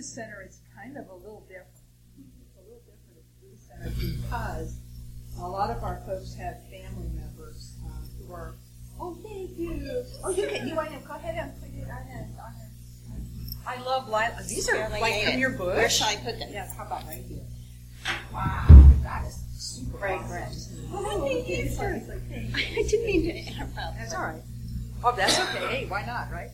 Buddhist center is kind of a little different. It's a little different at the Buddhist center because a lot of our folks have family members um, who are. Oh, thank you. Oh, you can. You want to go ahead and put it on it. On it. I love lilac. These are Barely like from it. your bush. Where shall I put them? Yes. How about right here? Wow, that is super fragrant. Oh, thank you. Sorry. I didn't mean to interrupt. That's all right. Oh, that's okay. Hey, why not, right?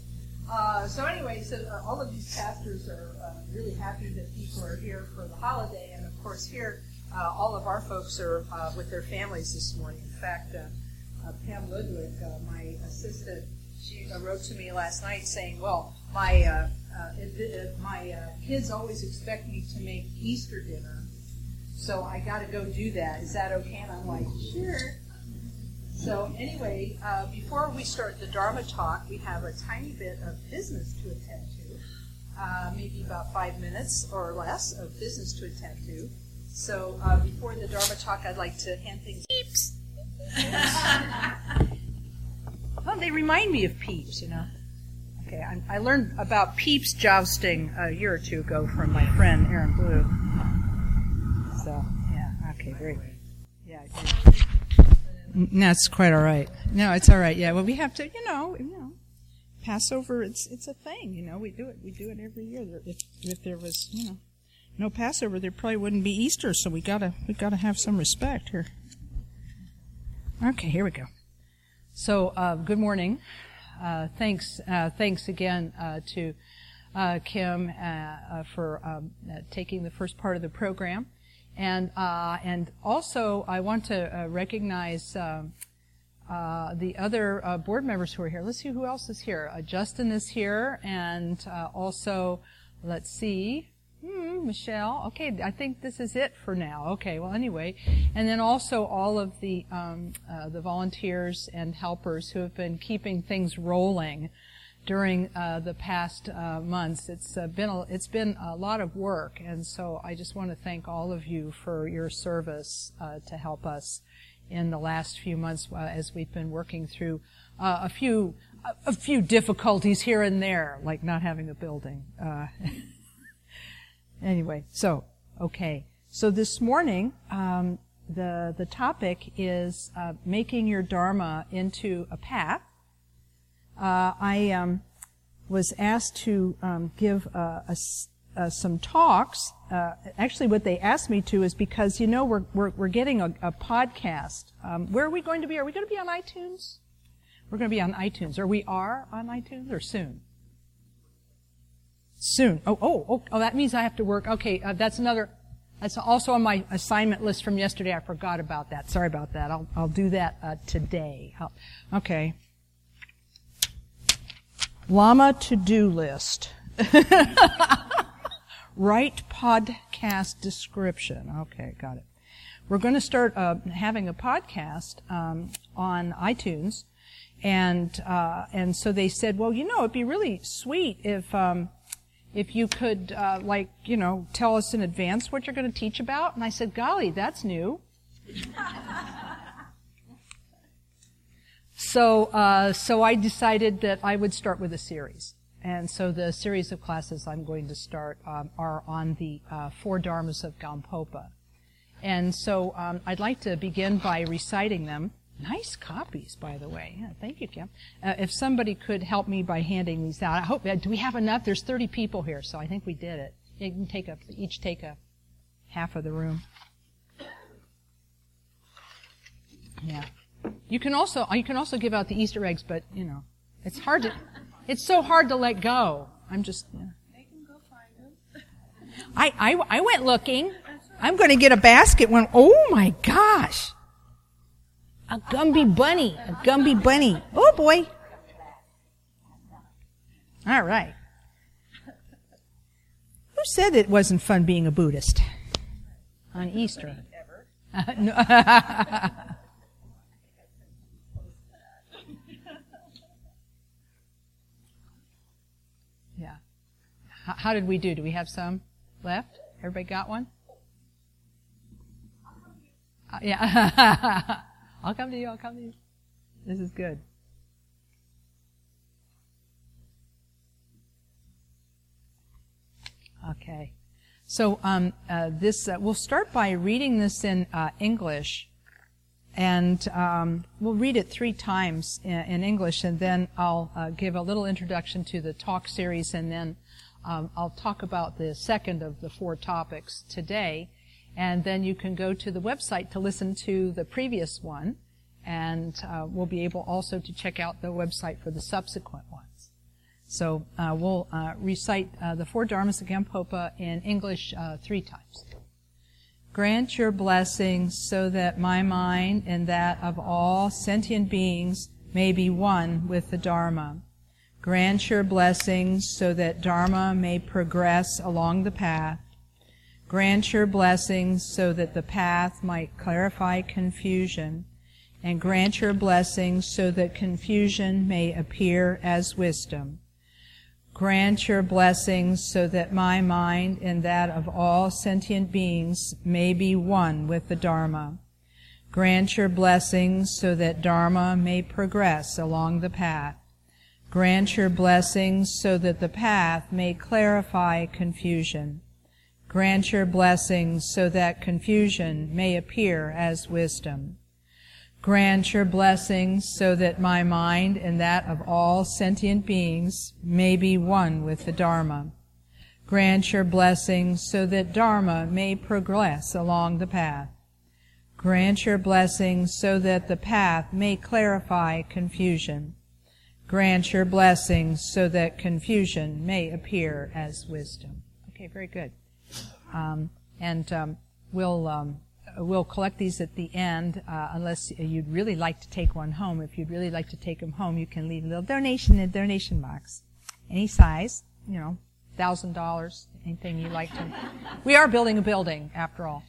Uh, so anyway, so uh, all of these pastors are really happy that people are here for the holiday, and of course here, uh, all of our folks are uh, with their families this morning. In fact, uh, uh, Pam Ludwig, uh, my assistant, she wrote to me last night saying, "Well, my my kids always expect me to make Easter dinner, so I got to go do that. Is that okay?" And I'm like, "Sure." So anyway, before we start the Dharma talk, we have a tiny bit of business to attend uh, maybe about five minutes or less of business to attend to. So uh, before the Dharma talk, I'd like to hand things. Peeps. well, they remind me of peeps, you know. Okay, I, I learned about peeps jousting a year or two ago from my friend Aaron Blue. So yeah, okay, great. Yeah. I did. No, it's quite all right. No, it's all right. Yeah, well, we have to, you know, you know, Passover. It's it's a thing. You know, we do it. We do it every year. If if there was, you know, no Passover, there probably wouldn't be Easter. So we gotta we gotta have some respect here. Okay, here we go. So, uh, good morning. Uh, thanks uh, thanks again uh, to uh, Kim uh, for um, taking the first part of the program. And and also, I want to recognize um, uh, the other uh, board members who are here. Let's see who else is here. Uh, Justin is here, and uh, also, let's see, hmm, Michelle. Okay, I think this is it for now. Okay, well, anyway, and then also all of the um, uh, the volunteers and helpers who have been keeping things rolling during uh, the past uh, months. It's been a, it's been a lot of work, and so I just want to thank all of you for your service uh, to help us in the last few months uh, as we've been working through uh, a few a, few difficulties here and there, like not having a building. Uh, anyway, so okay, so this morning. Um, the, the topic is uh, making your Dharma into a path uh, I um, was asked to um, give a, a uh, some talks. Uh, actually, what they asked me to is because you know we're we're, we're getting a, a podcast. Um, where are we going to be? Are we going to be on iTunes? We're going to be on iTunes, or we are on iTunes, or soon. Soon. Oh, oh, oh, oh that means I have to work. Okay, uh, that's another. That's also on my assignment list from yesterday. I forgot about that. Sorry about that. I'll I'll do that uh, today. Okay. Lama to-do list. Write podcast description. Okay, got it. We're going to start uh, having a podcast um, on iTunes, and uh, and so they said, well, you know, it'd be really sweet if um, if you could uh, like you know tell us in advance what you're going to teach about. And I said, golly, that's new. So, uh, so I decided that I would start with a series. And so the series of classes I'm going to start um, are on the uh, four dharmas of Gampopa. And so um, I'd like to begin by reciting them. Nice copies, by the way. Yeah, thank you, Kim. Uh, if somebody could help me by handing these out, I hope. uh, Do we have enough? There's 30 people here, so I think we did it. You can take up each take a half of the room. Yeah. You can also you can also give out the Easter eggs, but you know, it's hard to it's so hard to let go. I'm just. Yeah. I, I I went looking. I'm going to get a basket. When oh my gosh, a Gumby bunny, a Gumby bunny. Oh boy. All right. Who said it wasn't fun being a Buddhist on Easter? no. Yeah. How, did we do? Do we have some left? Everybody got one? Uh, yeah. I'll come to you. I'll come to you. This is good. Okay. So um, uh, this uh, we'll start by reading this in uh, English, and um, we'll read it three times in, in English, and then I'll uh, give a little introduction to the talk series, and then um, I'll talk about the second of the four topics today, and then you can go to the website to listen to the previous one, and uh, we'll be able also to check out the website for the subsequent ones. So uh, we'll uh, recite uh, the four dharmas of Gampopa in English uh, three times. Grant your blessings so that my mind and that of all sentient beings may be one with the Dharma. Grant your blessings so that Dharma may progress along the path. Grant your blessings so that the path might clarify confusion. And grant your blessings so that confusion may appear as wisdom. Grant your blessings so that my mind and that of all sentient beings may be one with the Dharma. Grant your blessings so that Dharma may progress along the path. Grant your blessings so that the path may clarify confusion. Grant your blessings so that confusion may appear as wisdom. Grant your blessings so that my mind and that of all sentient beings may be one with the Dharma. Grant your blessings so that Dharma may progress along the path. Grant your blessings so that the path may clarify confusion. Grant your blessings so that confusion may appear as wisdom. Okay, very good. Um, and um, we'll um, we'll collect these at the end, uh, unless you'd really like to take one home. If you'd really like to take them home, you can leave a little donation in the donation box. Any size, you know, thousand dollars, anything you like to. We are building a building, after all.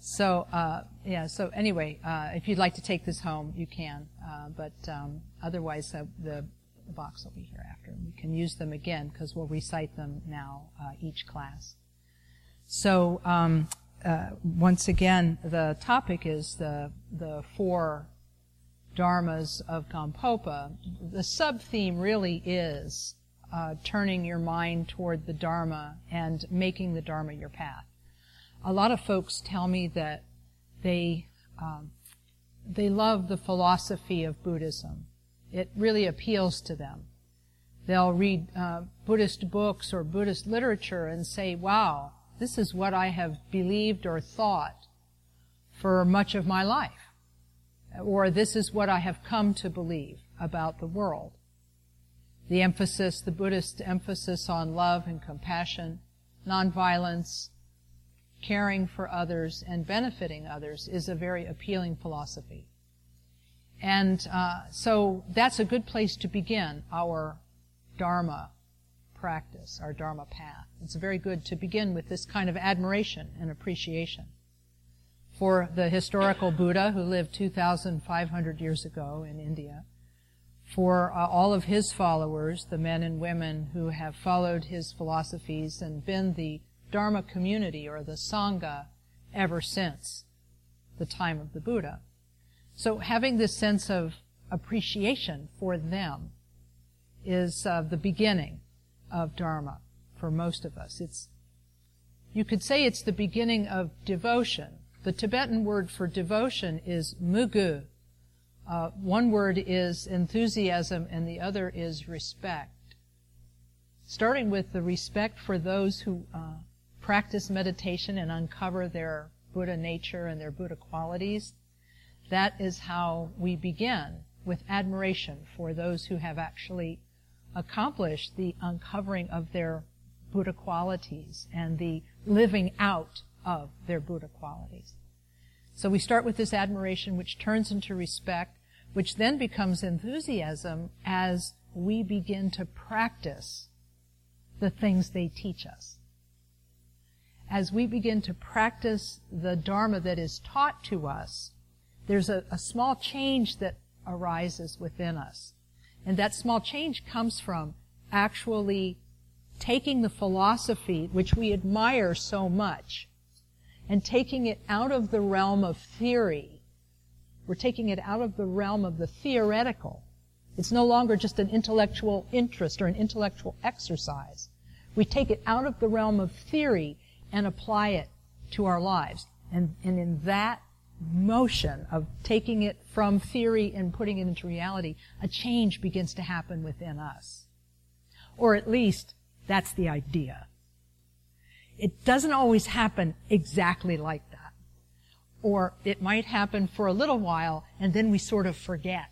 So, uh, yeah, so anyway, uh, if you'd like to take this home, you can. Uh, but um, otherwise, uh, the, the box will be here after. We can use them again because we'll recite them now, uh, each class. So, um, uh, once again, the topic is the the four dharmas of Gampopa. The sub theme really is turning your mind toward the dharma and making the dharma your path. A lot of folks tell me that they um, they love the philosophy of Buddhism. It really appeals to them. They'll read uh, Buddhist books or Buddhist literature and say, "Wow." This is what I have believed or thought for much of my life. Or this is what I have come to believe about the world. The emphasis, the Buddhist emphasis on love and compassion, nonviolence, caring for others, and benefiting others is a very appealing philosophy. And uh, so that's a good place to begin our Dharma practice, our Dharma path. It's very good to begin with this kind of admiration and appreciation for the historical Buddha who lived 2,500 years ago in India, for uh, all of his followers, the men and women who have followed his philosophies and been the Dharma community or the Sangha ever since the time of the Buddha. So having this sense of appreciation for them is uh, the beginning of Dharma for most of us. It's, you could say it's the beginning of devotion. The Tibetan word for devotion is mögü. Uh, one word is enthusiasm and the other is respect. Starting with the respect for those who uh, practice meditation and uncover their Buddha nature and their Buddha qualities, that is how we begin with admiration for those who have actually accomplished the uncovering of their Buddha qualities and the living out of their Buddha qualities. So we start with this admiration, which turns into respect, which then becomes enthusiasm as we begin to practice the things they teach us. As we begin to practice the Dharma that is taught to us, there's a, a small change that arises within us. And that small change comes from actually taking the philosophy which we admire so much and taking it out of the realm of theory. We're taking it out of the realm of the theoretical. It's no longer just an intellectual interest or an intellectual exercise. We take it out of the realm of theory and apply it to our lives. And, and in that motion of taking it from theory and putting it into reality, a change begins to happen within us. Or at least, that's the idea. It doesn't always happen exactly like that. Or it might happen for a little while and then we sort of forget.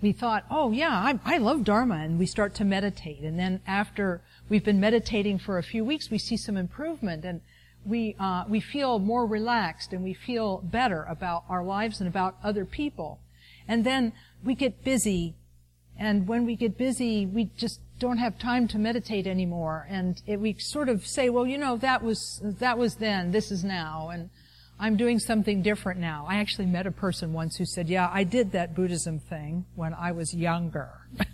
We thought, oh yeah, I, I love Dharma and we start to meditate. And then after we've been meditating for a few weeks, we see some improvement and we, uh, we feel more relaxed and we feel better about our lives and about other people. And then we get busy and when we get busy, we just don't have time to meditate anymore. And it, we sort of say, well, you know, that was, that was then, this is now. And I'm doing something different now. I actually met a person once who said, yeah, I did that Buddhism thing when I was younger.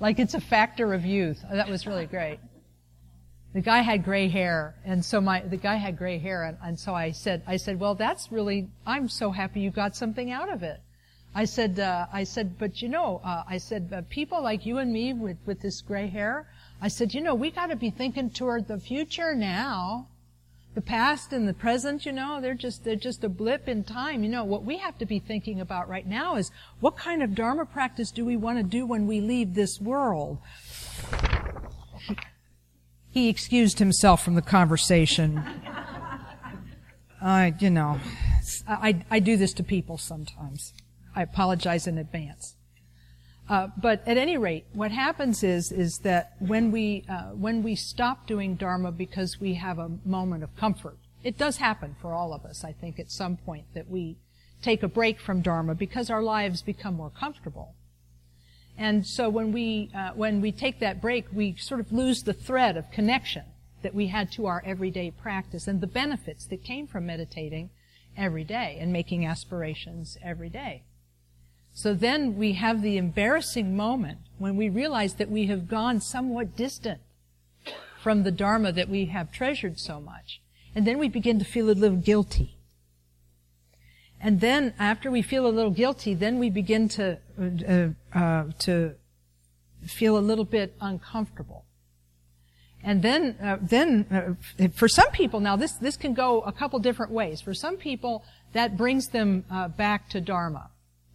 like it's a factor of youth. That was really great. The guy had gray hair, and so my, the guy had gray hair, and, and so I said, I said, well, that's really, I'm so happy you got something out of it. I said, uh, I said, but you know, uh, I said, uh, people like you and me with, with this gray hair, I said, you know, we gotta be thinking toward the future now. The past and the present, you know, they're just, they're just a blip in time. You know, what we have to be thinking about right now is what kind of Dharma practice do we want to do when we leave this world? He excused himself from the conversation. I, you know, I, I do this to people sometimes. I apologize in advance. Uh, but at any rate, what happens is is that when we uh, when we stop doing dharma because we have a moment of comfort, it does happen for all of us. I think at some point that we take a break from dharma because our lives become more comfortable. And so when we uh, when we take that break, we sort of lose the thread of connection that we had to our everyday practice and the benefits that came from meditating every day and making aspirations every day. So then we have the embarrassing moment when we realize that we have gone somewhat distant from the Dharma that we have treasured so much. And then we begin to feel a little guilty. And then after we feel a little guilty, then we begin to, uh, uh, to feel a little bit uncomfortable. And then, uh, then uh, for some people, now this this can go a couple different ways. For some people, that brings them uh, back to Dharma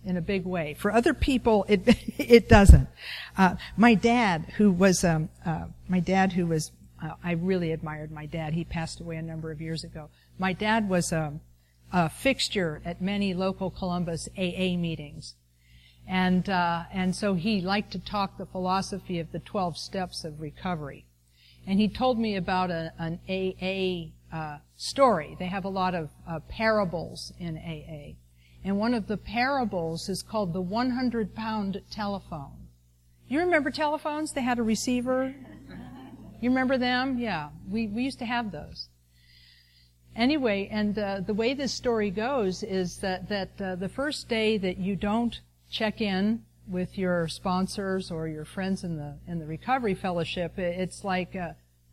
in a big way. For other people, it it doesn't. Uh, my dad, who was um, uh, my dad, who was uh, I really admired my dad. He passed away a number of years ago. My dad was a, um, a fixture at many local Columbus AA meetings, and uh, and so he liked to talk the philosophy of the twelve steps of recovery. And he told me about a, an AA uh, story. They have a lot of uh, parables in AA and one of the parables is called the 100 pound telephone. You remember telephones? They had a receiver. You remember them? Yeah. We, we used to have those. Anyway, and uh, the way this story goes is that, that uh, the first day that you don't check in with your sponsors or your friends in the, in the recovery fellowship, it's like uh,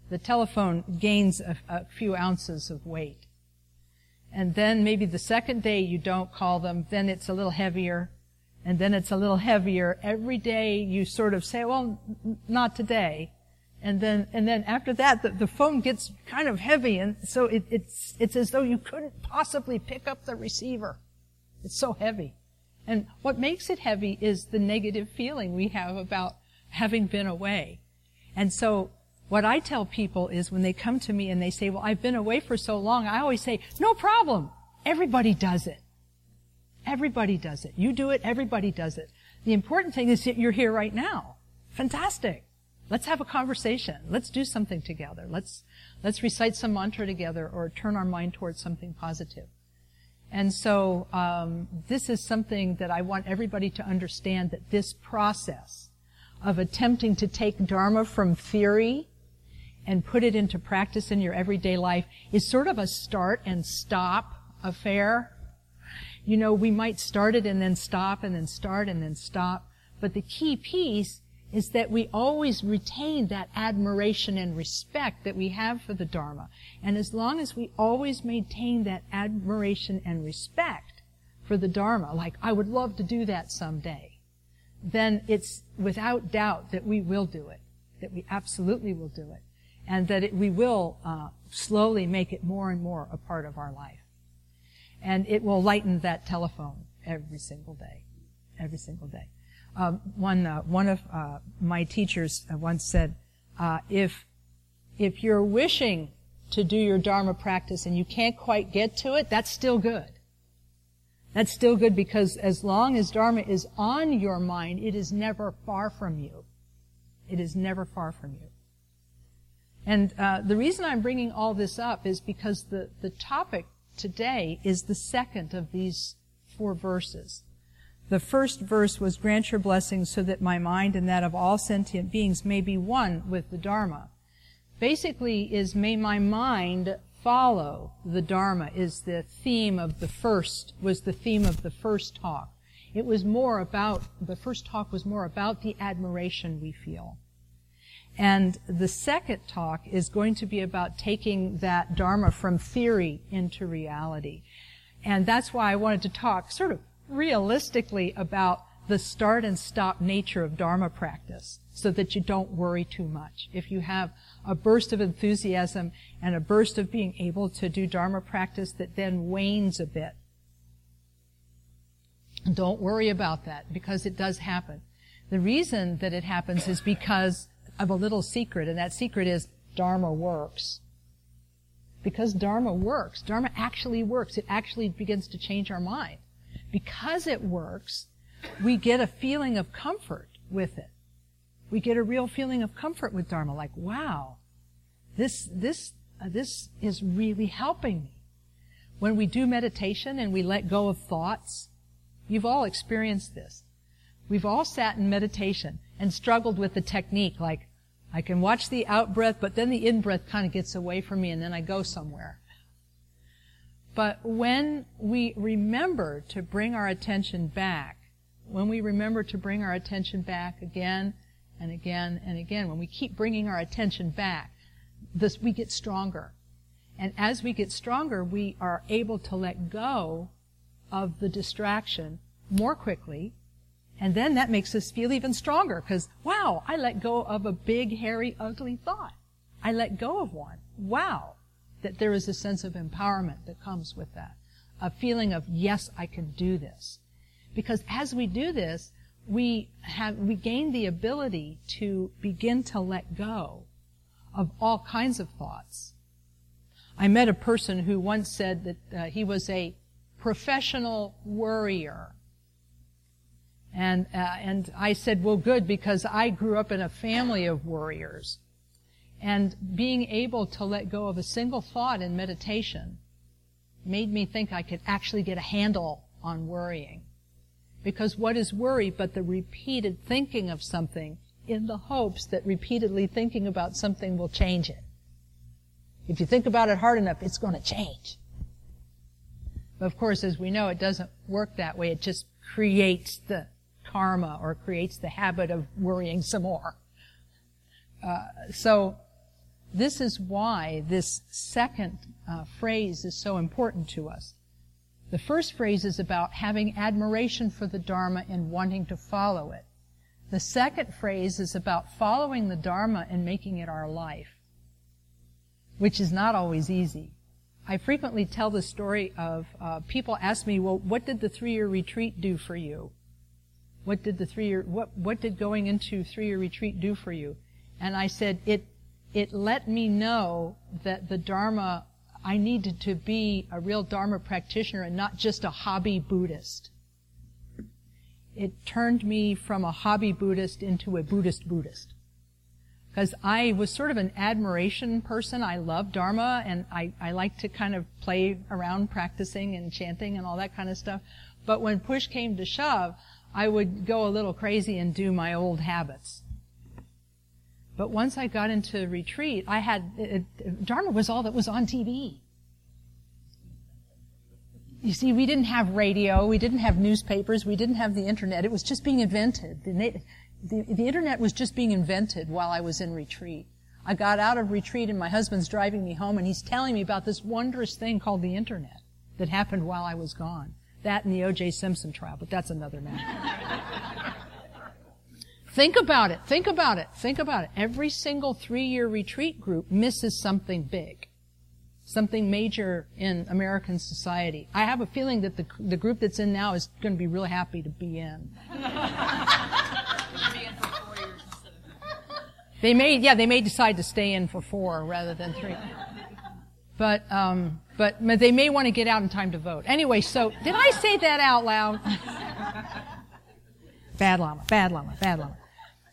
the telephone gains a, a few ounces of weight and then maybe the second day you don't call them, then it's a little heavier, and then it's a little heavier. Every day you sort of say, well, not today. And then, and then after that, the, the phone gets kind of heavy, and so it, it's, it's as though you couldn't possibly pick up the receiver. It's so heavy. And what makes it heavy is the negative feeling we have about having been away. And so what I tell people is when they come to me and they say, well, I've been away for so long, I always say, no problem. Everybody does it. Everybody does it. You do it, everybody does it. The important thing is that you're here right now. Fantastic. Let's have a conversation. Let's do something together. Let's, let's recite some mantra together or turn our mind towards something positive. And so, um, this is something that I want everybody to understand that this process of attempting to take Dharma from theory and put it into practice in your everyday life is sort of a start and stop affair. You know, we might start it and then stop and then start and then stop. But the key piece is that we always retain that admiration and respect that we have for the Dharma. And as long as we always maintain that admiration and respect for the Dharma, like, I would love to do that someday, then it's without doubt that we will do it that we absolutely will do it, and that it, we will uh, slowly make it more and more a part of our life. And it will lighten that telephone every single day, every single day. Um, one uh, one of uh, my teachers once said, uh, "If if you're wishing to do your Dharma practice and you can't quite get to it, that's still good. That's still good because as long as Dharma is on your mind, it is never far from you. It is never far from you. And uh, the reason I'm bringing all this up is because the, the topic today is the second of these four verses. The first verse was, Grant your blessings so that my mind and that of all sentient beings may be one with the Dharma basically is may my mind follow the Dharma is the theme of the first, was the theme of the first talk. It was more about, the first talk was more about the admiration we feel. And the second talk is going to be about taking that Dharma from theory into reality. And that's why I wanted to talk sort of realistically about the start and stop nature of Dharma practice so that you don't worry too much. If you have a burst of enthusiasm and a burst of being able to do Dharma practice that then wanes a bit. Don't worry about that because it does happen. The reason that it happens is because of a little secret, and that secret is Dharma works. Because Dharma works. Dharma actually works. It actually begins to change our mind. Because it works, we get a feeling of comfort with it we get a real feeling of comfort with Dharma, like, wow, this, this, uh, this is really helping me. When we do meditation and we let go of thoughts, you've all experienced this. We've all sat in meditation and struggled with the technique, like, I can watch the out breath, but then the in breath kind of gets away from me and then I go somewhere. But when we remember to bring our attention back, when we remember to bring our attention back again and again and again, when we keep bringing our attention back, this, we get stronger. And as we get stronger, we are able to let go of the distraction more quickly. And then that makes us feel even stronger because, wow, I let go of a big, hairy, ugly thought. I let go of one. Wow. That there is a sense of empowerment that comes with that. A feeling of, yes, I can do this. Because as we do this, we have we gain the ability to begin to let go of all kinds of thoughts. I met a person who once said that uh, he was a professional worrier. And, uh, and I said, well, good, because I grew up in a family of worriers. And being able to let go of a single thought in meditation made me think I could actually get a handle on worrying. Because what is worry but the repeated thinking of something in the hopes that repeatedly thinking about something will change it? If you think about it hard enough, it's going to change. But of course, as we know, it doesn't work that way. It just creates the karma or creates the habit of worrying some more. Uh, so this is why this second uh, phrase is so important to us. The first phrase is about having admiration for the Dharma and wanting to follow it. The second phrase is about following the Dharma and making it our life, which is not always easy. I frequently tell the story of uh, people ask me, "Well, what did the three-year retreat do for you? What did the three-year what what did going into three-year retreat do for you?" And I said, "It it let me know that the Dharma I needed to be a real Dharma practitioner and not just a hobby Buddhist. It turned me from a hobby Buddhist into a Buddhist Buddhist. Because I was sort of an admiration person. I love Dharma and I, I like to kind of play around practicing and chanting and all that kind of stuff. But when push came to shove, I would go a little crazy and do my old habits. But once I got into retreat, I had, it, Dharma was all that was on TV. You see, we didn't have radio, we didn't have newspapers, we didn't have the internet. It was just being invented. The, the, the internet was just being invented while I was in retreat. I got out of retreat and my husband's driving me home and he's telling me about this wondrous thing called the internet that happened while I was gone. That and the O.J. Simpson trial, but that's another matter. Think about it. Think about it. Think about it. Every single three-year retreat group misses something big. Something major in American society. I have a feeling that the, the group that's in now is going to be really happy to be in. They may, yeah, they may decide to stay in for four rather than three. But, um, but they may want to get out in time to vote. Anyway, so did I say that out loud? bad lama, bad lama, bad lama.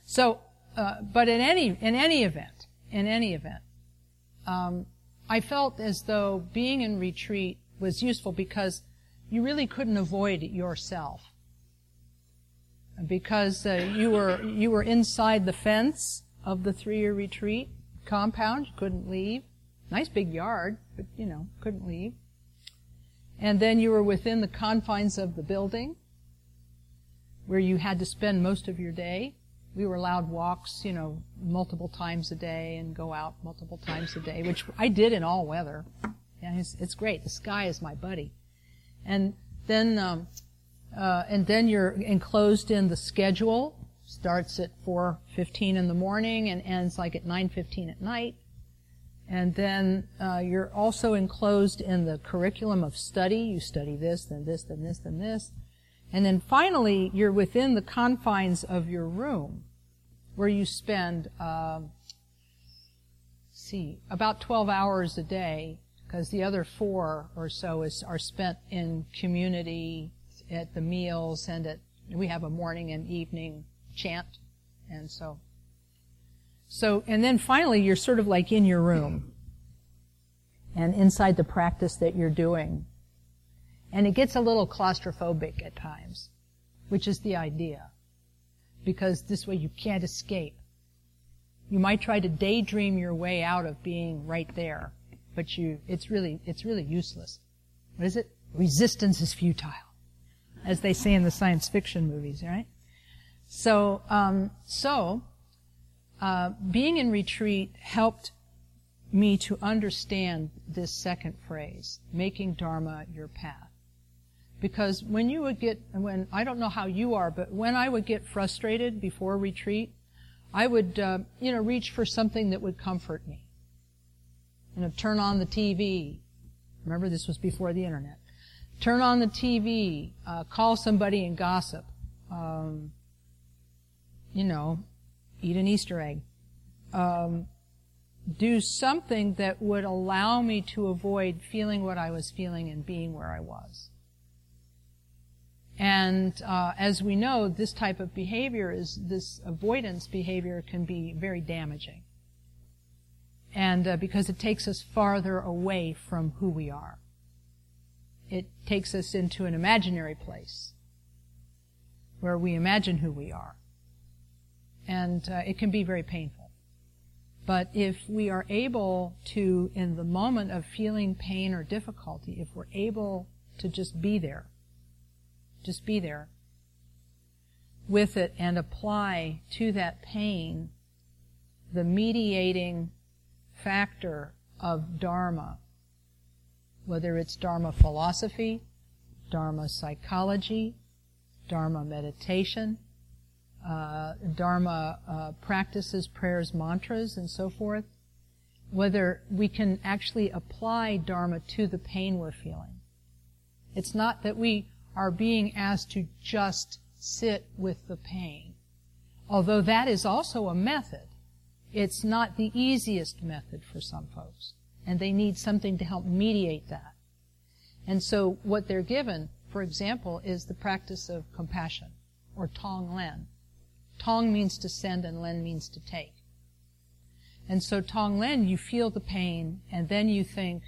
So, uh, but in any in any event, in any event, um, I felt as though being in retreat was useful because you really couldn't avoid it yourself because uh, you were you were inside the fence of the three-year retreat compound. You couldn't leave. Nice big yard, but you know, couldn't leave. And then you were within the confines of the building where you had to spend most of your day. We were allowed walks, you know, multiple times a day and go out multiple times a day, which I did in all weather. Yeah, it's, it's great. The sky is my buddy. And then, um, uh, and then you're enclosed in the schedule starts at 4.15 in the morning and ends like at 9.15 at night. And then uh, you're also enclosed in the curriculum of study. You study this, then this, then this, then this. And then finally, you're within the confines of your room, where you spend, uh, see, about 12 hours a day, because the other four or so is, are spent in community, at the meals, and at, we have a morning and evening chant. And so, so, and then finally you're sort of like in your room and inside the practice that you're doing. And it gets a little claustrophobic at times, which is the idea. Because this way you can't escape. You might try to daydream your way out of being right there, but you, it's really, it's really useless. What is it? Resistance is futile. As they say in the science fiction movies, right? So, um, so uh, being in retreat helped me to understand this second phrase, making Dharma your path. Because when you would get, when, I don't know how you are, but when I would get frustrated before retreat, I would, uh, you know, reach for something that would comfort me. You know, turn on the TV. Remember, this was before the internet. Turn on the TV, uh, call somebody and gossip. Um, you know, eat an Easter egg. Um, do something that would allow me to avoid feeling what I was feeling and being where I was. And uh, as we know, this type of behavior is this avoidance behavior can be very damaging, and uh, because it takes us farther away from who we are, it takes us into an imaginary place where we imagine who we are and uh, it can be very painful. But if we are able to, in the moment of feeling pain or difficulty, if we're able to just be there, just be there with it and apply to that pain the mediating factor of Dharma, whether it's Dharma philosophy, Dharma psychology, Dharma meditation, uh, Dharma uh, practices, prayers, mantras, and so forth, whether we can actually apply Dharma to the pain we're feeling. It's not that we are being asked to just sit with the pain. Although that is also a method, it's not the easiest method for some folks. And they need something to help mediate that. And so what they're given, for example, is the practice of compassion, or Tonglen. Tong means to send and Len means to take. And so Tong Len, you feel the pain and then you think,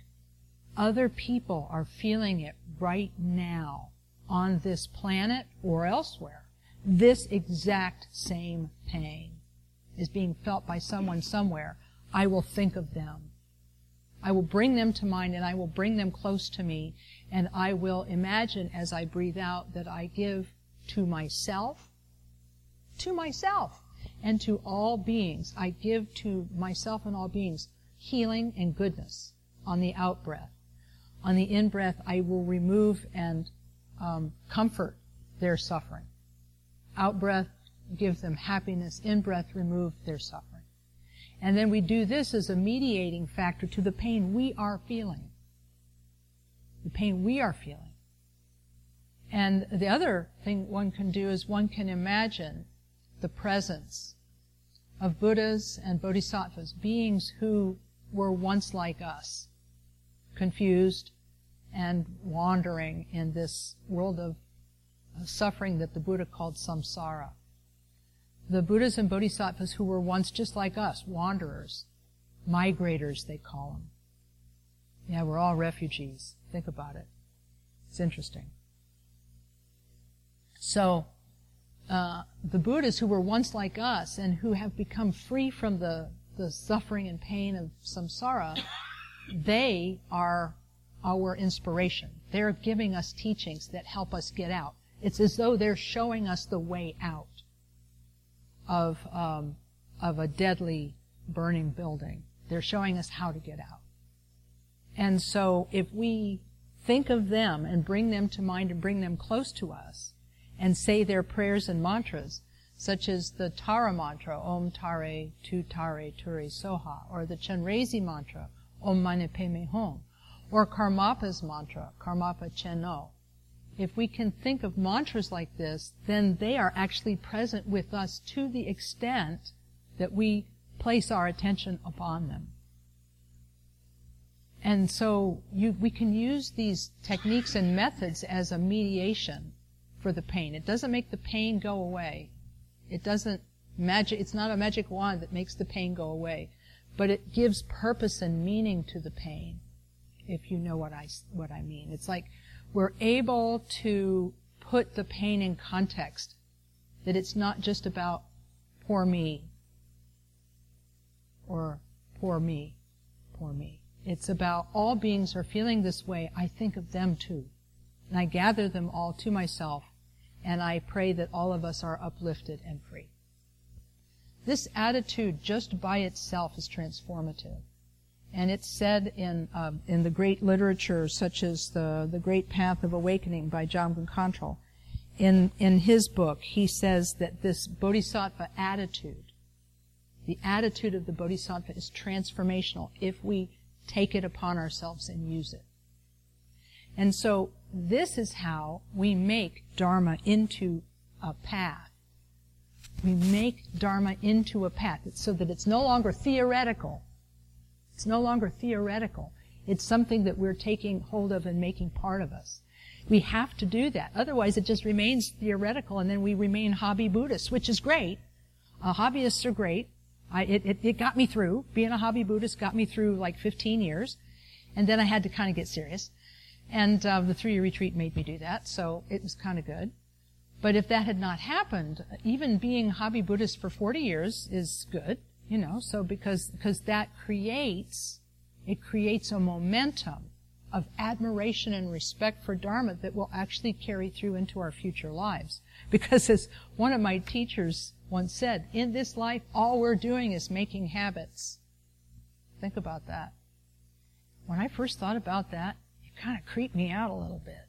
other people are feeling it right now on this planet or elsewhere. This exact same pain is being felt by someone somewhere. I will think of them. I will bring them to mind and I will bring them close to me and I will imagine as I breathe out that I give to myself to myself and to all beings. I give to myself and all beings healing and goodness on the out breath. On the in breath, I will remove and um, comfort their suffering. Out breath, give them happiness, in breath remove their suffering. And then we do this as a mediating factor to the pain we are feeling. The pain we are feeling. And the other thing one can do is one can imagine the presence of Buddhas and Bodhisattvas, beings who were once like us, confused and wandering in this world of suffering that the Buddha called samsara. The Buddhas and Bodhisattvas who were once just like us, wanderers, migrators they call them. Yeah, we're all refugees. Think about it. It's interesting. So, uh, the Buddhas who were once like us and who have become free from the, the suffering and pain of samsara, they are our inspiration. They're giving us teachings that help us get out. It's as though they're showing us the way out of, um, of a deadly burning building. They're showing us how to get out. And so if we think of them and bring them to mind and bring them close to us and say their prayers and mantras, such as the Tara mantra, Om Tare Tu Tare Ture Soha, or the Chenrezi mantra, Om Mani Padme Hum, or Karmapa's mantra, Karmapa Cheno, if we can think of mantras like this, then they are actually present with us to the extent that we place our attention upon them. And so you, we can use these techniques and methods as a mediation for the pain. It doesn't make the pain go away. It doesn't magic, it's not a magic wand that makes the pain go away, but it gives purpose and meaning to the pain, if you know what I, what I mean. It's like we're able to put the pain in context. That it's not just about poor me or poor me, poor me. It's about all beings are feeling this way. I think of them too. And I gather them all to myself and I pray that all of us are uplifted and free. This attitude just by itself is transformative. And it's said in, uh, in the great literature, such as the, the Great Path of Awakening by Jamgon Kongtrul. In, in his book, he says that this bodhisattva attitude, the attitude of the bodhisattva is transformational if we take it upon ourselves and use it. And so this is how we make Dharma into a path. We make Dharma into a path so that it's no longer theoretical it's no longer theoretical. It's something that we're taking hold of and making part of us. We have to do that. Otherwise, it just remains theoretical, and then we remain hobby Buddhists, which is great. Uh, hobbyists are great. I, it, it, it got me through. Being a hobby Buddhist got me through like 15 years. And then I had to kind of get serious. And uh, the three-year retreat made me do that, so it was kind of good. But if that had not happened, even being hobby Buddhist for 40 years is good. You know, so because, because that creates, it creates a momentum of admiration and respect for Dharma that will actually carry through into our future lives. Because as one of my teachers once said, in this life, all we're doing is making habits. Think about that. When I first thought about that, kind of creeped me out a little bit.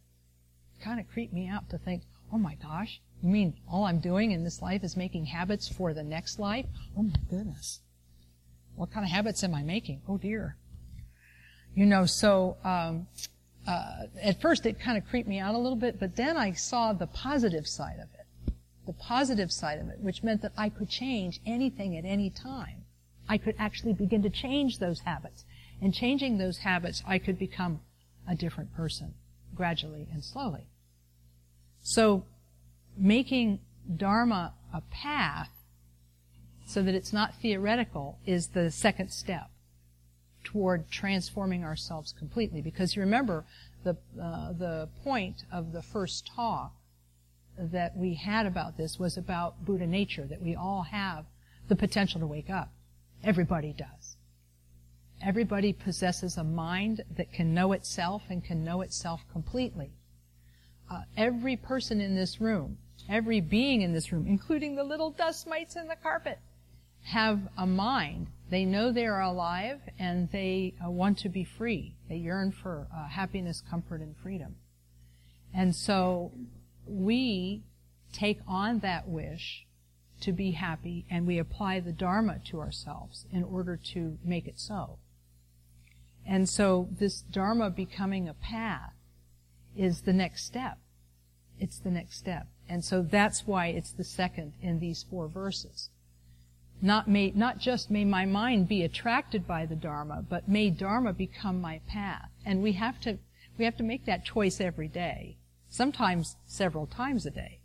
Kind of creeped me out to think, oh my gosh, you mean all I'm doing in this life is making habits for the next life? Oh my goodness. What kind of habits am I making? Oh dear. You know, so um, uh, at first it kind of creeped me out a little bit, but then I saw the positive side of it. The positive side of it, which meant that I could change anything at any time. I could actually begin to change those habits. And changing those habits, I could become a different person gradually and slowly. So making Dharma a path so that it's not theoretical is the second step toward transforming ourselves completely. Because you remember the, uh, the point of the first talk that we had about this was about Buddha nature, that we all have the potential to wake up. Everybody does. Everybody possesses a mind that can know itself and can know itself completely. Uh, every person in this room every being in this room, including the little dust mites in the carpet, have a mind. They know they are alive and they uh, want to be free. They yearn for uh, happiness, comfort, and freedom. And so we take on that wish to be happy and we apply the Dharma to ourselves in order to make it so. And so this Dharma becoming a path is the next step. It's the next step. And so that's why it's the second in these four verses. Not may, not just may my mind be attracted by the Dharma, but may Dharma become my path. And we have to, we have to make that choice every day. Sometimes several times a day.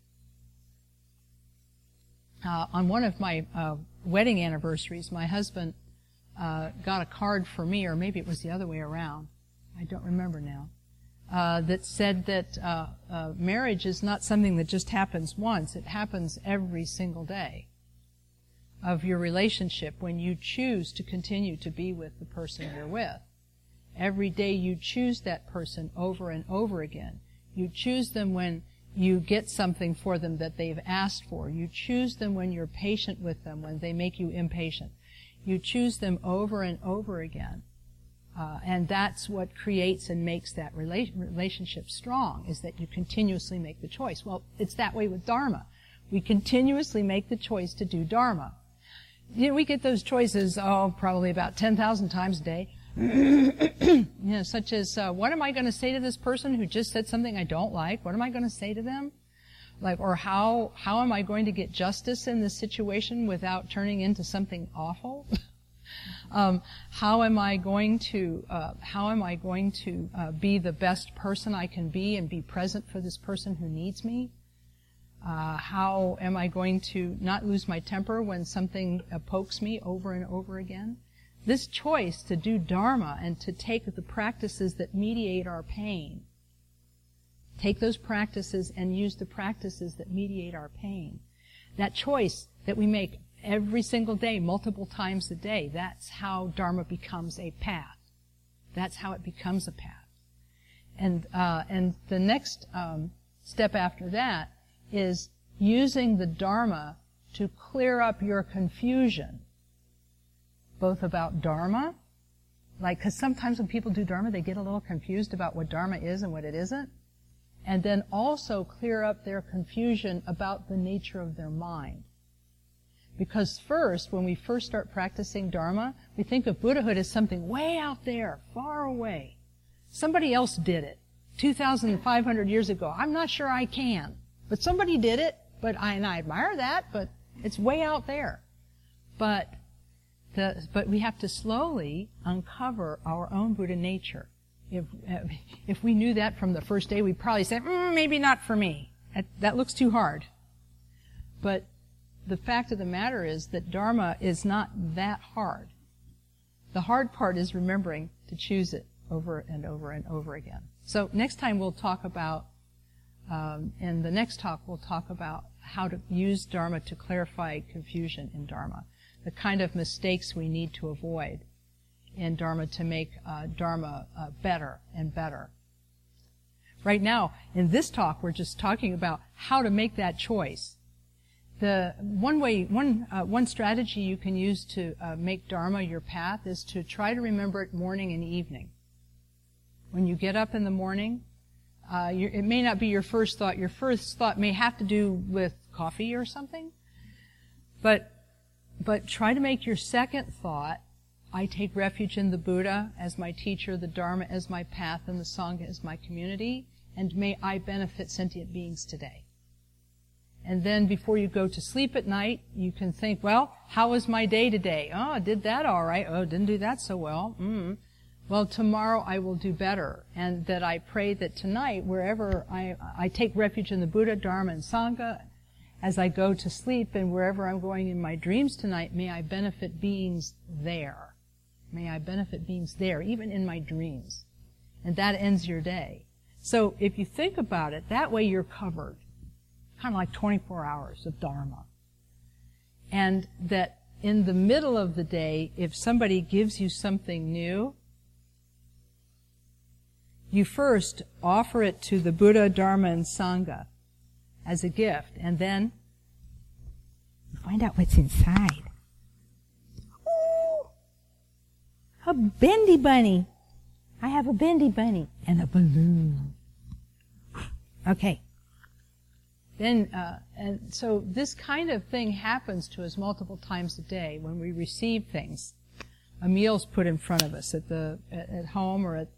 Uh, on one of my uh, wedding anniversaries, my husband uh, got a card for me, or maybe it was the other way around. I don't remember now. Uh, that said that uh, uh, marriage is not something that just happens once; it happens every single day of your relationship when you choose to continue to be with the person you're with. Every day you choose that person over and over again. You choose them when you get something for them that they've asked for. You choose them when you're patient with them, when they make you impatient. You choose them over and over again. Uh, and that's what creates and makes that rela- relationship strong, is that you continuously make the choice. Well, it's that way with Dharma. We continuously make the choice to do Dharma. You know, we get those choices, oh, probably about 10,000 times a day. you know, such as, uh, what am I going to say to this person who just said something I don't like? What am I going to say to them? Like, or how, how am I going to get justice in this situation without turning into something awful? um, how am I going to, uh, how am I going to uh, be the best person I can be and be present for this person who needs me? Uh, how am I going to not lose my temper when something pokes me over and over again? This choice to do Dharma and to take the practices that mediate our pain, take those practices and use the practices that mediate our pain. That choice that we make every single day, multiple times a day, that's how Dharma becomes a path. That's how it becomes a path. And, uh, and the next um, step after that is using the Dharma to clear up your confusion both about Dharma, like, because sometimes when people do Dharma, they get a little confused about what Dharma is and what it isn't. And then also clear up their confusion about the nature of their mind. Because first, when we first start practicing Dharma, we think of Buddhahood as something way out there, far away. Somebody else did it 2,500 years ago. I'm not sure I can. But somebody did it, but I, and I admire that, but it's way out there. But the, but we have to slowly uncover our own Buddha nature. If, if we knew that from the first day, we'd probably say, mm, maybe not for me. That, that looks too hard. But the fact of the matter is that Dharma is not that hard. The hard part is remembering to choose it over and over and over again. So next time we'll talk about, um, in the next talk we'll talk about how to use Dharma to clarify confusion in Dharma the kind of mistakes we need to avoid in Dharma to make uh, Dharma uh, better and better. Right now, in this talk, we're just talking about how to make that choice. The one way, one uh, one strategy you can use to uh, make Dharma your path is to try to remember it morning and evening. When you get up in the morning, uh, it may not be your first thought. Your first thought may have to do with coffee or something, but but try to make your second thought, I take refuge in the Buddha as my teacher, the Dharma as my path, and the Sangha as my community, and may I benefit sentient beings today. And then before you go to sleep at night, you can think, well, how was my day today? Oh, I did that all right. Oh, didn't do that so well. Mm. Well, tomorrow I will do better. And that I pray that tonight, wherever I, I take refuge in the Buddha, Dharma, and Sangha, as I go to sleep and wherever I'm going in my dreams tonight, may I benefit beings there. May I benefit beings there, even in my dreams. And that ends your day. So if you think about it, that way you're covered. Kind of like 24 hours of Dharma. And that in the middle of the day, if somebody gives you something new, you first offer it to the Buddha, Dharma, and Sangha as a gift, and then find out what's inside. A bendy bunny. I have a bendy bunny and a balloon. Okay. then, uh, and so this kind of thing happens to us multiple times a day when we receive things. A meal's put in front of us at the at, home or at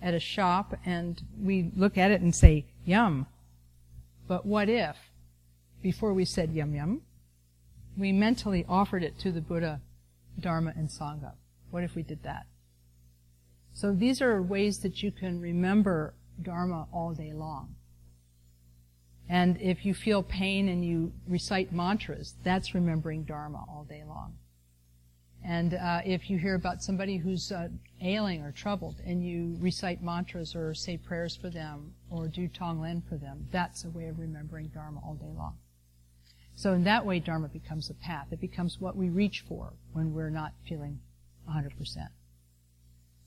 at a shop, and we look at it and say, "Yum." But what if, before we said "yum yum," we mentally offered it to the Buddha, Dharma, and Sangha? What if we did that? So these are ways that you can remember Dharma all day long. And if you feel pain and you recite mantras, that's remembering Dharma all day long. And uh, if you hear about somebody who's uh, ailing or troubled and you recite mantras or say prayers for them or do Tonglen for them, that's a way of remembering Dharma all day long. So in that way, Dharma becomes a path. It becomes what we reach for when we're not feeling 100%.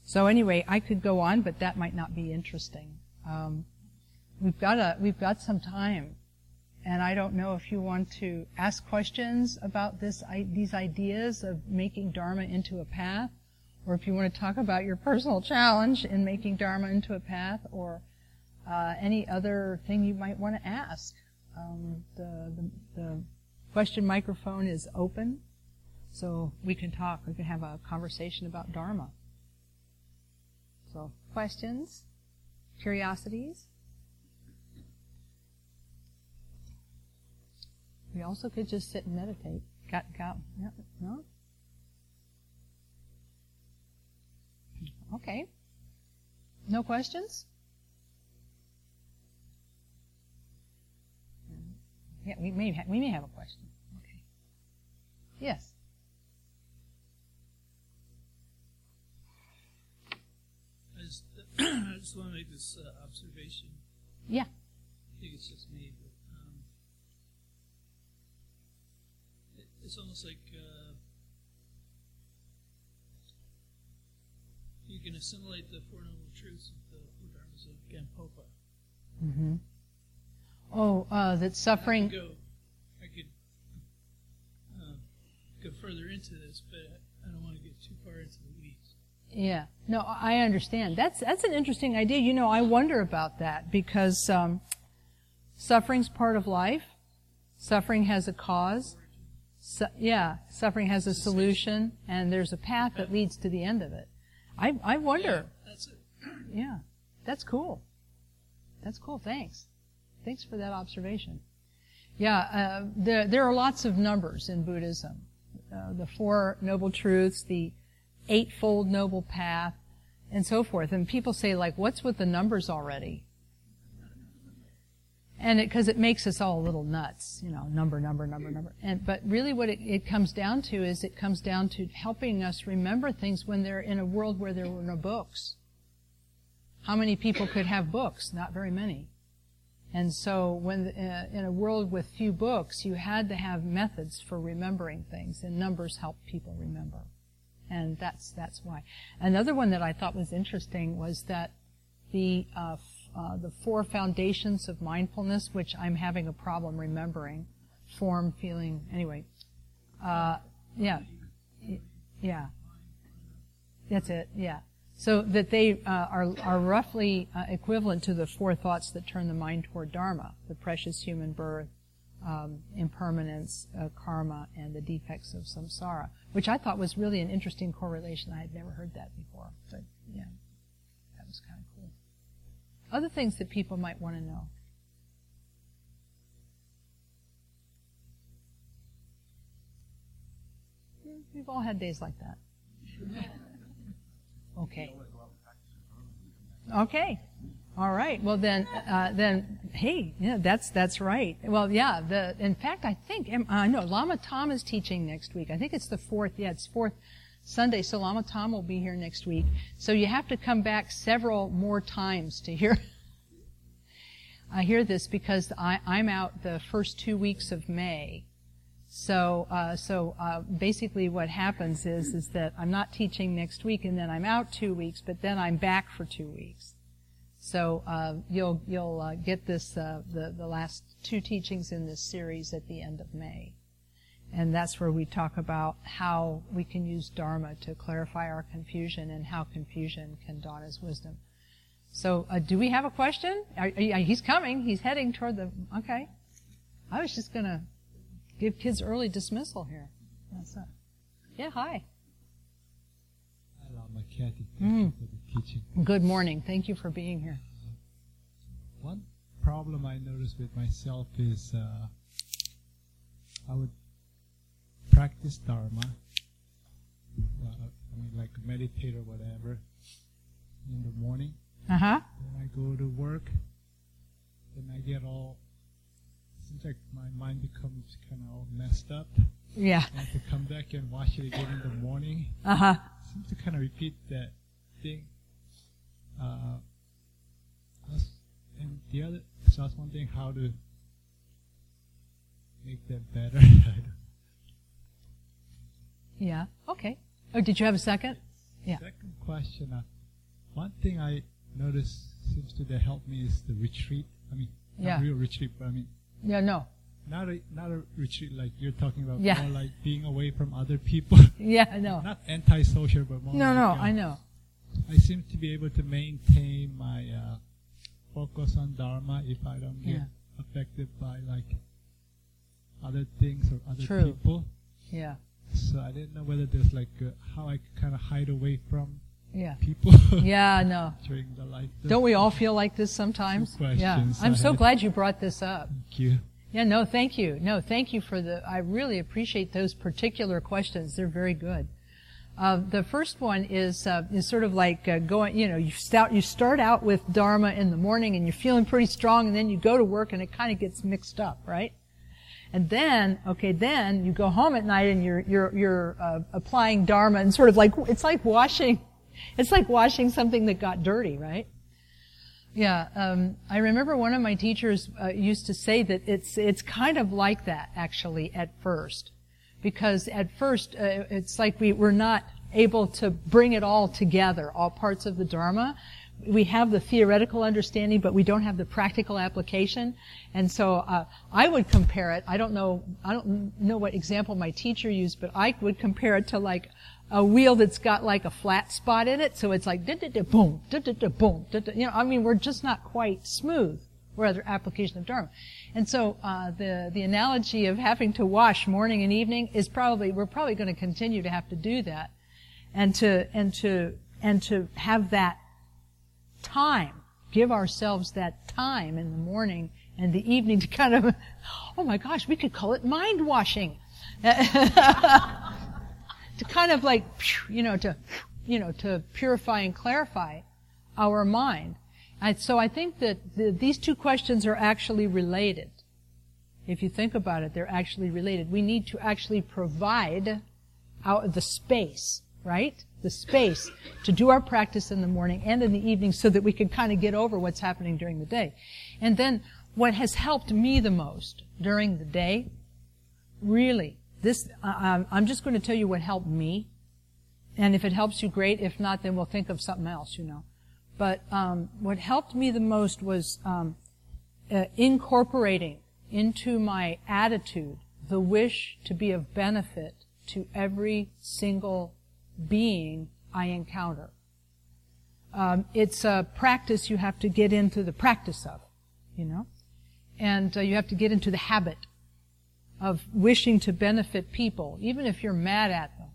So anyway, I could go on, but that might not be interesting. Um, we've got a we've got some time, and I don't know if you want to ask questions about this these ideas of making Dharma into a path, or if you want to talk about your personal challenge in making Dharma into a path, or uh, any other thing you might want to ask. Um, the, the, the question microphone is open, so we can talk. We can have a conversation about Dharma. So, questions? Curiosities? We also could just sit and meditate. Got, got, yeah, no? Okay. No questions? Yeah, we may, ha- we may have a question. Okay. Yes. I just want to make this uh, observation. Yeah. I think it's just me, but um, it, it's almost like uh, you can assimilate the Four Noble Truths of the Four Dharmas of Gampopa. Mm-hmm. Oh, uh, that suffering. I could go, I could uh, go further into this, but Yeah. No, I understand. That's that's an interesting idea. You know, I wonder about that because um, suffering's part of life. Suffering has a cause. Su- yeah, suffering has a solution, and there's a path that leads to the end of it. I I wonder. Yeah, that's it. Yeah, that's cool. That's cool. Thanks. Thanks for that observation. Yeah, uh, there there are lots of numbers in Buddhism. Uh, the Four Noble Truths, the Eightfold Noble Path, and so forth. And people say, like, what's with the numbers already? And it because it, it, makes us all a little nuts, you know, number, number, number, number. And but really, what it, it comes down to is it comes down to helping us remember things when they're in a world where there were no books. How many people could have books? Not very many. And so, when uh, in a world with few books, you had to have methods for remembering things, and numbers help people remember, and that's that's why. Another one that I thought was interesting was that the uh, uh, the four foundations of mindfulness, which I'm having a problem remembering, form, feeling, anyway. Uh, yeah, yeah, that's it. Yeah. So that they uh, are, are roughly uh, equivalent to the four thoughts that turn the mind toward Dharma, the precious human birth, um, impermanence, uh, karma, and the defects of samsara, which I thought was really an interesting correlation. I had never heard that before, but yeah, that was kind of cool. Other things that people might want to know. We've all had days like that. Okay. Okay. All right. Well then, uh, then, hey, yeah, that's that's right. Well, yeah. The in fact, I think I uh, know Lama Tom is teaching next week. I think it's the fourth. Yeah, it's fourth Sunday. So Lama Tom will be here next week. So you have to come back several more times to hear. I hear this because I, I'm out the first two weeks of May. So, uh, so uh, basically, what happens is is that I'm not teaching next week, and then I'm out two weeks, but then I'm back for two weeks. So uh, you'll you'll uh, get this uh, the the last two teachings in this series at the end of May, and that's where we talk about how we can use Dharma to clarify our confusion and how confusion can dawn as wisdom. So, uh, do we have a question? Are, are, he's coming. He's heading toward the. Okay. I was just going to give kids early dismissal here. That's it. Yeah, hi. Hi, Lama Kathy. Thank Mm. You for the teaching. Good morning. Thank you for being here. One problem I noticed with myself is uh, I would practice Dharma, uh, I mean, like meditate or whatever, in the morning. Uh huh. Then I go to work. Then I get all. Seems like my mind becomes kind of all messed up. Yeah. I have to come back and watch it again in the morning. Uh huh. seems to kind of repeat that thing. Uh, and the other, so I was wondering how to make that better. Yeah. Okay. Oh, did you have a second? Yeah. Second question. Uh, one thing I noticed seems to help me is the retreat. I mean, Yeah. real retreat, but I mean, Yeah. No. not a not a retreat like you're talking about. Yeah. More like being away from other people. Yeah. No. not antisocial, but more. No. like, No. uh, I know. I seem to be able to maintain my uh, focus on Dharma if I don't get Yeah. affected by like other things or other True. people. Yeah. So I didn't know whether there's like uh, how I could kind of hide away from Yeah. people Yeah. No. during the life. Don't we all feel like this sometimes? Yeah. I'm I so had. glad you brought this up. Thank you. Yeah, no, thank you. No, thank you for the, I really appreciate those particular questions. They're very good. Uh, the first one is, uh, is sort of like uh, going, you know, you start, you start out with Dharma in the morning and you're feeling pretty strong and then you go to work and it kind of gets mixed up, right? And then, okay, then you go home at night and you're, you're, you're, uh, applying Dharma and sort of like, it's like washing, it's like washing something that got dirty, right? Yeah, um, I remember one of my teachers uh, used to say that it's it's kind of like that actually at first, because at first uh, it's like we we're not able to bring it all together, all parts of the Dharma. We have the theoretical understanding, but we don't have the practical application. And so uh, I would compare it. I don't know. I don't know what example my teacher used, but I would compare it to like a wheel that's got like a flat spot in it, so it's like da da da boom, da da da boom, da da. You know, I mean, we're just not quite smooth. Or other application of Dharma, and so uh, the the analogy of having to wash morning and evening is probably we're probably going to continue to have to do that, and to and to and to have that time, give ourselves that time in the morning and the evening to kind of, oh my gosh, we could call it mind washing. to kind of like, you know, to, you know, to purify and clarify our mind. And so I think that the, these two questions are actually related. If you think about it, they're actually related. We need to actually provide out the space, right? The space to do our practice in the morning and in the evening so that we can kind of get over what's happening during the day. And then what has helped me the most during the day, really, this, uh, I'm just going to tell you what helped me. And if it helps you, great. If not, then we'll think of something else, you know. But um, what helped me the most was um, uh, incorporating into my attitude the wish to be of benefit to every single being I encounter. Um, it's a practice you have to get into the practice of, you know, and uh, you have to get into the habit of wishing to benefit people, even if you're mad at them.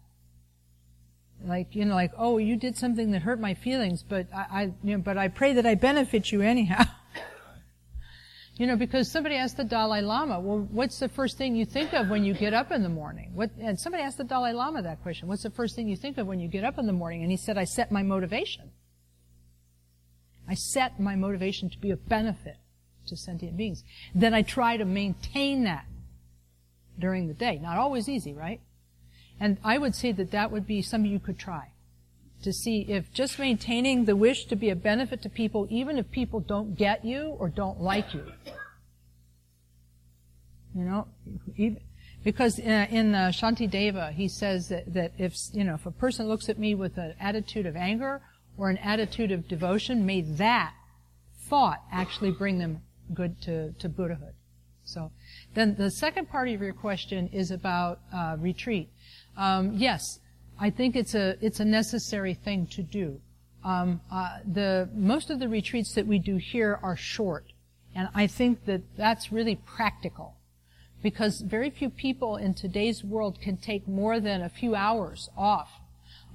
Like you know, like oh, you did something that hurt my feelings, but I, I you know, but I pray that I benefit you anyhow. You know, because somebody asked the Dalai Lama, well, what's the first thing you think of when you get up in the morning? What, and somebody asked the Dalai Lama that question. What's the first thing you think of when you get up in the morning? And he said, I set my motivation. I set my motivation to be of benefit to sentient beings. Then I try to maintain that during the day. Not always easy, right? And I would say that that would be something you could try to see if just maintaining the wish to be a benefit to people, even if people don't get you or don't like you. You know, even, because in, in uh, Shantideva, he says that, that if, you know, if a person looks at me with an attitude of anger or an attitude of devotion, may that thought actually bring them good to, to Buddhahood. So, then the second part of your question is about uh, retreat. Um, yes, I think it's a it's a necessary thing to do. Um, uh, the most of the retreats that we do here are short, and I think that that's really practical. because very few people in today's world can take more than a few hours off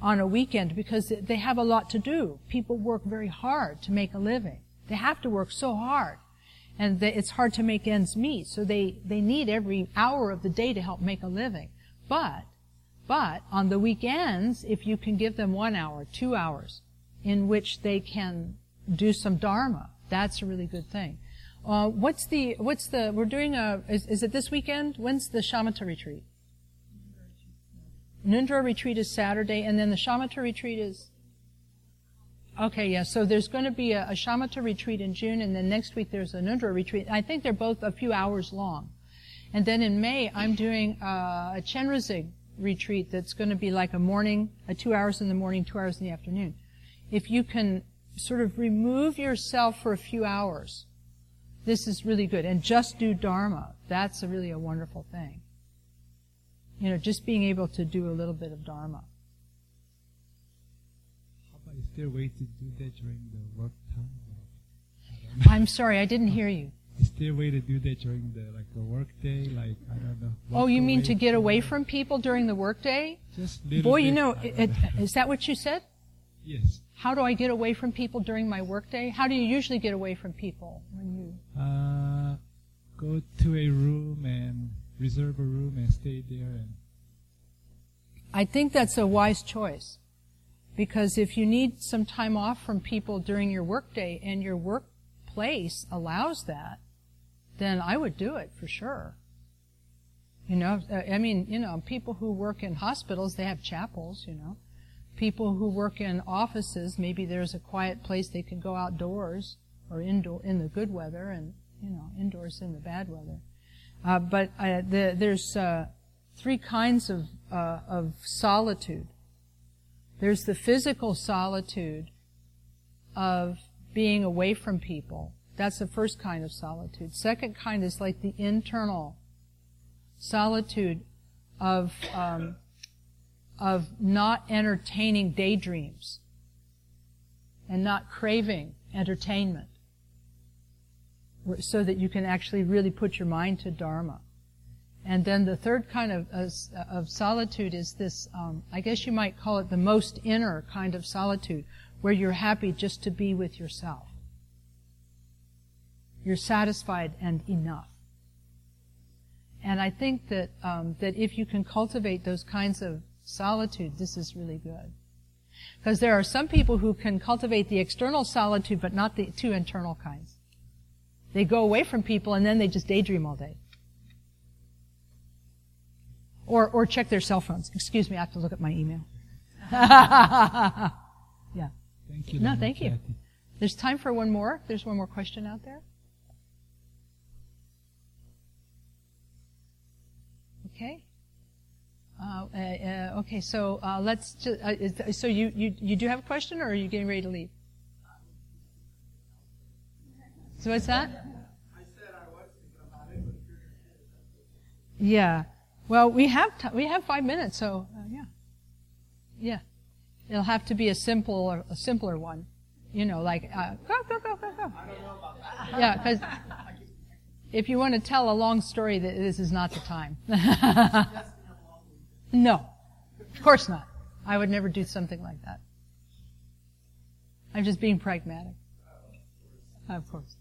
on a weekend because they have a lot to do. People work very hard to make a living. They have to work so hard. And they, it's hard to make ends meet. So they, they need every hour of the day to help make a living. But, but on the weekends, if you can give them one hour, two hours, in which they can do some dharma, that's a really good thing. Uh, what's the, what's the, we're doing a, is, is it this weekend? When's the shamatha retreat? Ngöndro retreat is Saturday, and then the shamatha retreat is, Okay, yeah. So there's going to be a, a shamatha retreat in June, and then next week there's a Ngöndro retreat. I think they're both a few hours long. And then in May, I'm doing uh, a Chenrezig retreat that's going to be like a morning, a two hours in the morning, two hours in the afternoon. If you can sort of remove yourself for a few hours, this is really good. And just do Dharma. That's a really a wonderful thing. You know, just being able to do a little bit of Dharma. How about is there a way to do that during the work time? I'm sorry, I didn't hear you. Is there a way to do that during the like the work day? Like I don't know. Oh, you mean to get away from people during the workday? Boy, you know, it, it, is that what you said? Yes. How do I get away from people during my workday? How do you usually get away from people when you? Uh, go to a room and reserve a room and stay there and I think that's a wise choice. Because if you need some time off from people during your workday and your workplace allows that, then I would do it for sure. You know, uh, I mean, you know, people who work in hospitals, they have chapels, you know. People who work in offices, maybe there's a quiet place they can go outdoors or indoor in the good weather and, you know, indoors in the bad weather. Uh, but uh, the, there's uh, three kinds of, uh, of solitude. There's the physical solitude of being away from people. That's the first kind of solitude. Second kind is like the internal solitude of um, of not entertaining daydreams and not craving entertainment, so that you can actually really put your mind to dharma. And then the third kind of uh, of solitude is this. Um, I guess you might call it the most inner kind of solitude, where you're happy just to be with yourself. You're satisfied and enough. And I think that um, that if you can cultivate those kinds of solitude, this is really good. Because there are some people who can cultivate the external solitude, but not the two internal kinds. They go away from people and then they just daydream all day. Or, or check their cell phones. Excuse me, I have to look at my email. yeah. thank you. No, thank you. There's time for one more. There's one more question out there. Okay. Uh, uh, uh, okay, so uh, let's. Just, uh, so you, you you do have a question, or are you getting ready to leave? So what's that? I said I was thinking about it, but if Yeah. Well, we have t- we have five minutes, so uh, yeah, yeah. It'll have to be a simple a simpler one, you know, like uh, go go go go go. Yeah, because if you want to tell a long story, th- this is not the time. no, of course not. I would never do something like that. I'm just being pragmatic. Of course.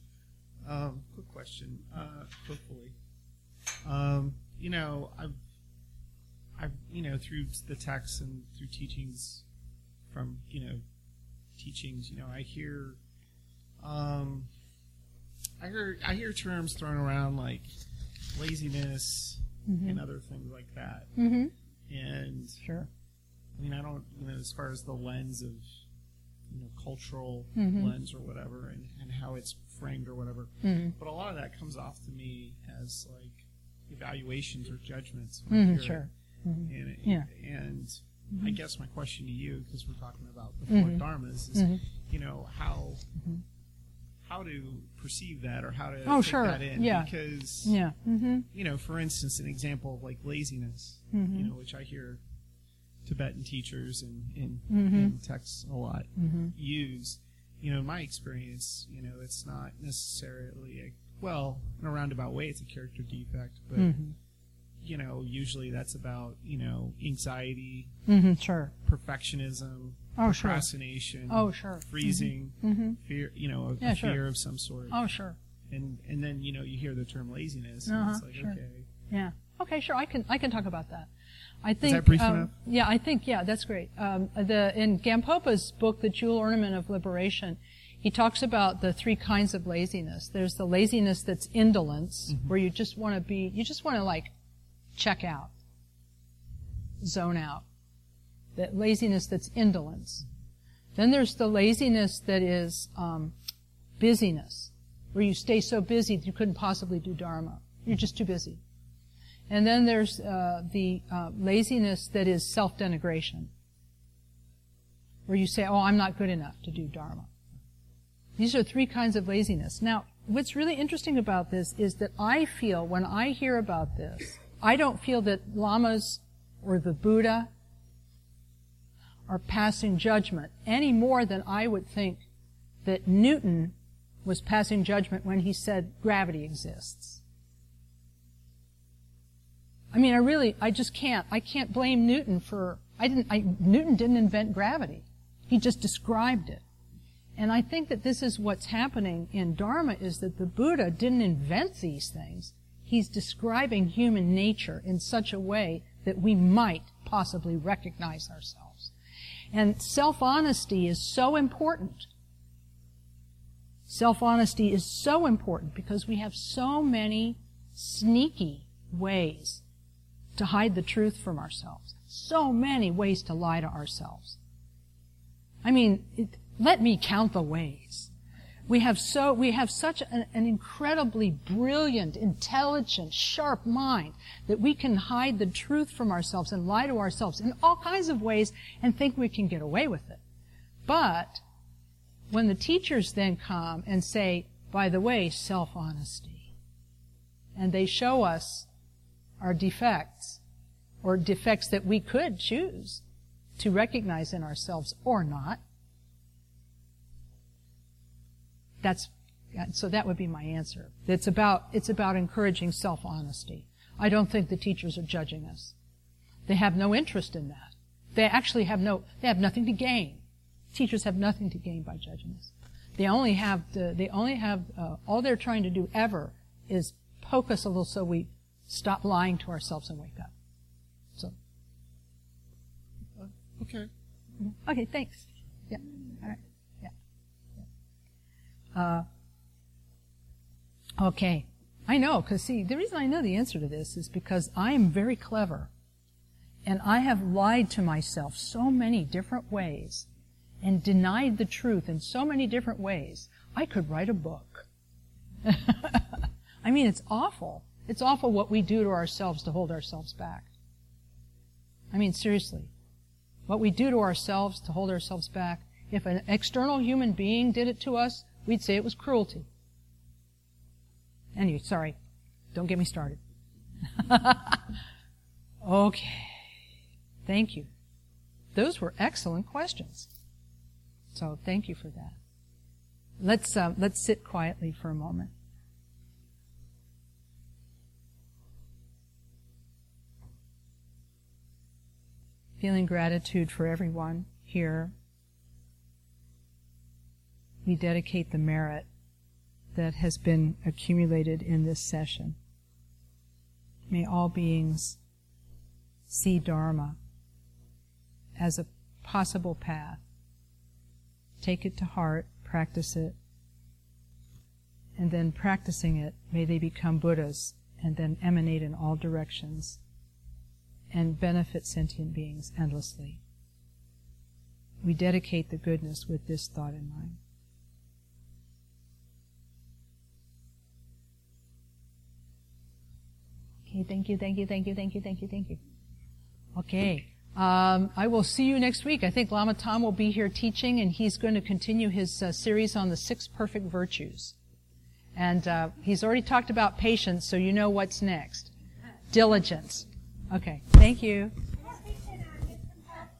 Um, quick question. Uh, hopefully, um, you know, I've, I've, you know, through the texts and through teachings from, you know, teachings, you know, I hear, um, I hear, I hear terms thrown around like laziness and other things like that, Mm-hmm. and Sure. I mean, I don't, you know, as far as the lens of, you know, cultural Mhm. lens or whatever, and, and how it's framed or whatever. Mm-hmm. But a lot of that comes off to me as like evaluations or judgments. Mm-hmm. Sure. Mhm. And, it- Yeah. and I guess my question to you, because we're talking about the Mhm. 4 dharmas, is you know how. How to perceive that or how to Oh, take sure. that in. Yeah. Because Yeah. Mm-hmm. you know, for instance, an example of like laziness, Mhm. you know, which I hear Tibetan teachers and in, Mhm. in texts a lot Mm-hmm. use. You know, in my experience, you know, it's not necessarily a, well, in a roundabout way, it's a character defect, but Mm-hmm. you know, usually that's about you know anxiety, Mm-hmm. Sure. perfectionism, Oh, sure. procrastination, Oh, sure. freezing, Mm-hmm. fear, you know, a, Yeah, a sure. fear of some sort, Oh, sure. and and then you know you hear the term laziness, and Uh-huh, it's like sure. okay, Yeah. Okay, sure. I can I can talk about that. I think that brief um, enough? Yeah, I think yeah, that's great. Um, the in Gampopa's book, The Jewel Ornament of Liberation, he talks about the three kinds of laziness. There's the laziness that's indolence, Mm-hmm. where you just want to be, you just want to like check out, zone out. That laziness that's indolence. Then there's the laziness that is um, busyness, where you stay so busy that you couldn't possibly do dharma. You're just too busy. And then there's uh, the uh, laziness that is self-denigration, where you say, "Oh, I'm not good enough to do dharma." These are three kinds of laziness. Now, what's really interesting about this is that I feel when I hear about this, I don't feel that lamas or the Buddha are passing judgment any more than I would think that Newton was passing judgment when he said gravity exists. I mean, I really, I just can't, I can't blame Newton for, I didn't, I, Newton didn't invent gravity. He just described it. And I think that this is what's happening in Dharma is that the Buddha didn't invent these things. He's describing human nature in such a way that we might possibly recognize ourselves. And self-honesty is so important. Self-honesty is so important because we have so many sneaky ways to hide the truth from ourselves. So many ways to lie to ourselves. I mean, it, let me count the ways. We have so, we have such an, an incredibly brilliant, intelligent, sharp mind that we can hide the truth from ourselves and lie to ourselves in all kinds of ways and think we can get away with it. But when the teachers then come and say, by the way, self-honesty, and they show us our defects, or defects that we could choose to recognize in ourselves or not, that's so that would be my answer. It's about it's about encouraging self-honesty. I don't think the teachers are judging us. They have no interest in that. They actually have no they have nothing to gain. Teachers have nothing to gain by judging us. They only have the, they only have uh, all they're trying to do ever is poke us a little so we stop lying to ourselves and wake up. So okay. Okay, thanks. Yeah. Yeah. Uh, okay. I know, because see, the reason I know the answer to this is because I am very clever. And I have lied to myself so many different ways and denied the truth in so many different ways. I could write a book. I mean, it's awful. It's awful what we do to ourselves to hold ourselves back. I mean, seriously what we do to ourselves to hold ourselves back. If an external human being did it to us, we'd say it was cruelty. Anyway, sorry. Don't get me started. okay. Thank you. Those were excellent questions. So thank you for that. Let's uh, let's sit quietly for a moment. feeling gratitude for everyone here. We dedicate the merit that has been accumulated in this session. May all beings see Dharma as a possible path. Take it to heart, practice it, and then practicing it, may they become Buddhas and then emanate in all directions and benefit sentient beings endlessly. We dedicate the goodness with this thought in mind. Okay, thank you, thank you, thank you, thank you, thank you, thank you. Okay. Um, I will see you next week. I think Lama Tom will be here teaching, and he's going to continue his uh, series on the six perfect virtues. And uh, he's already talked about patience, so you know what's next. Diligence. Okay. Thank you.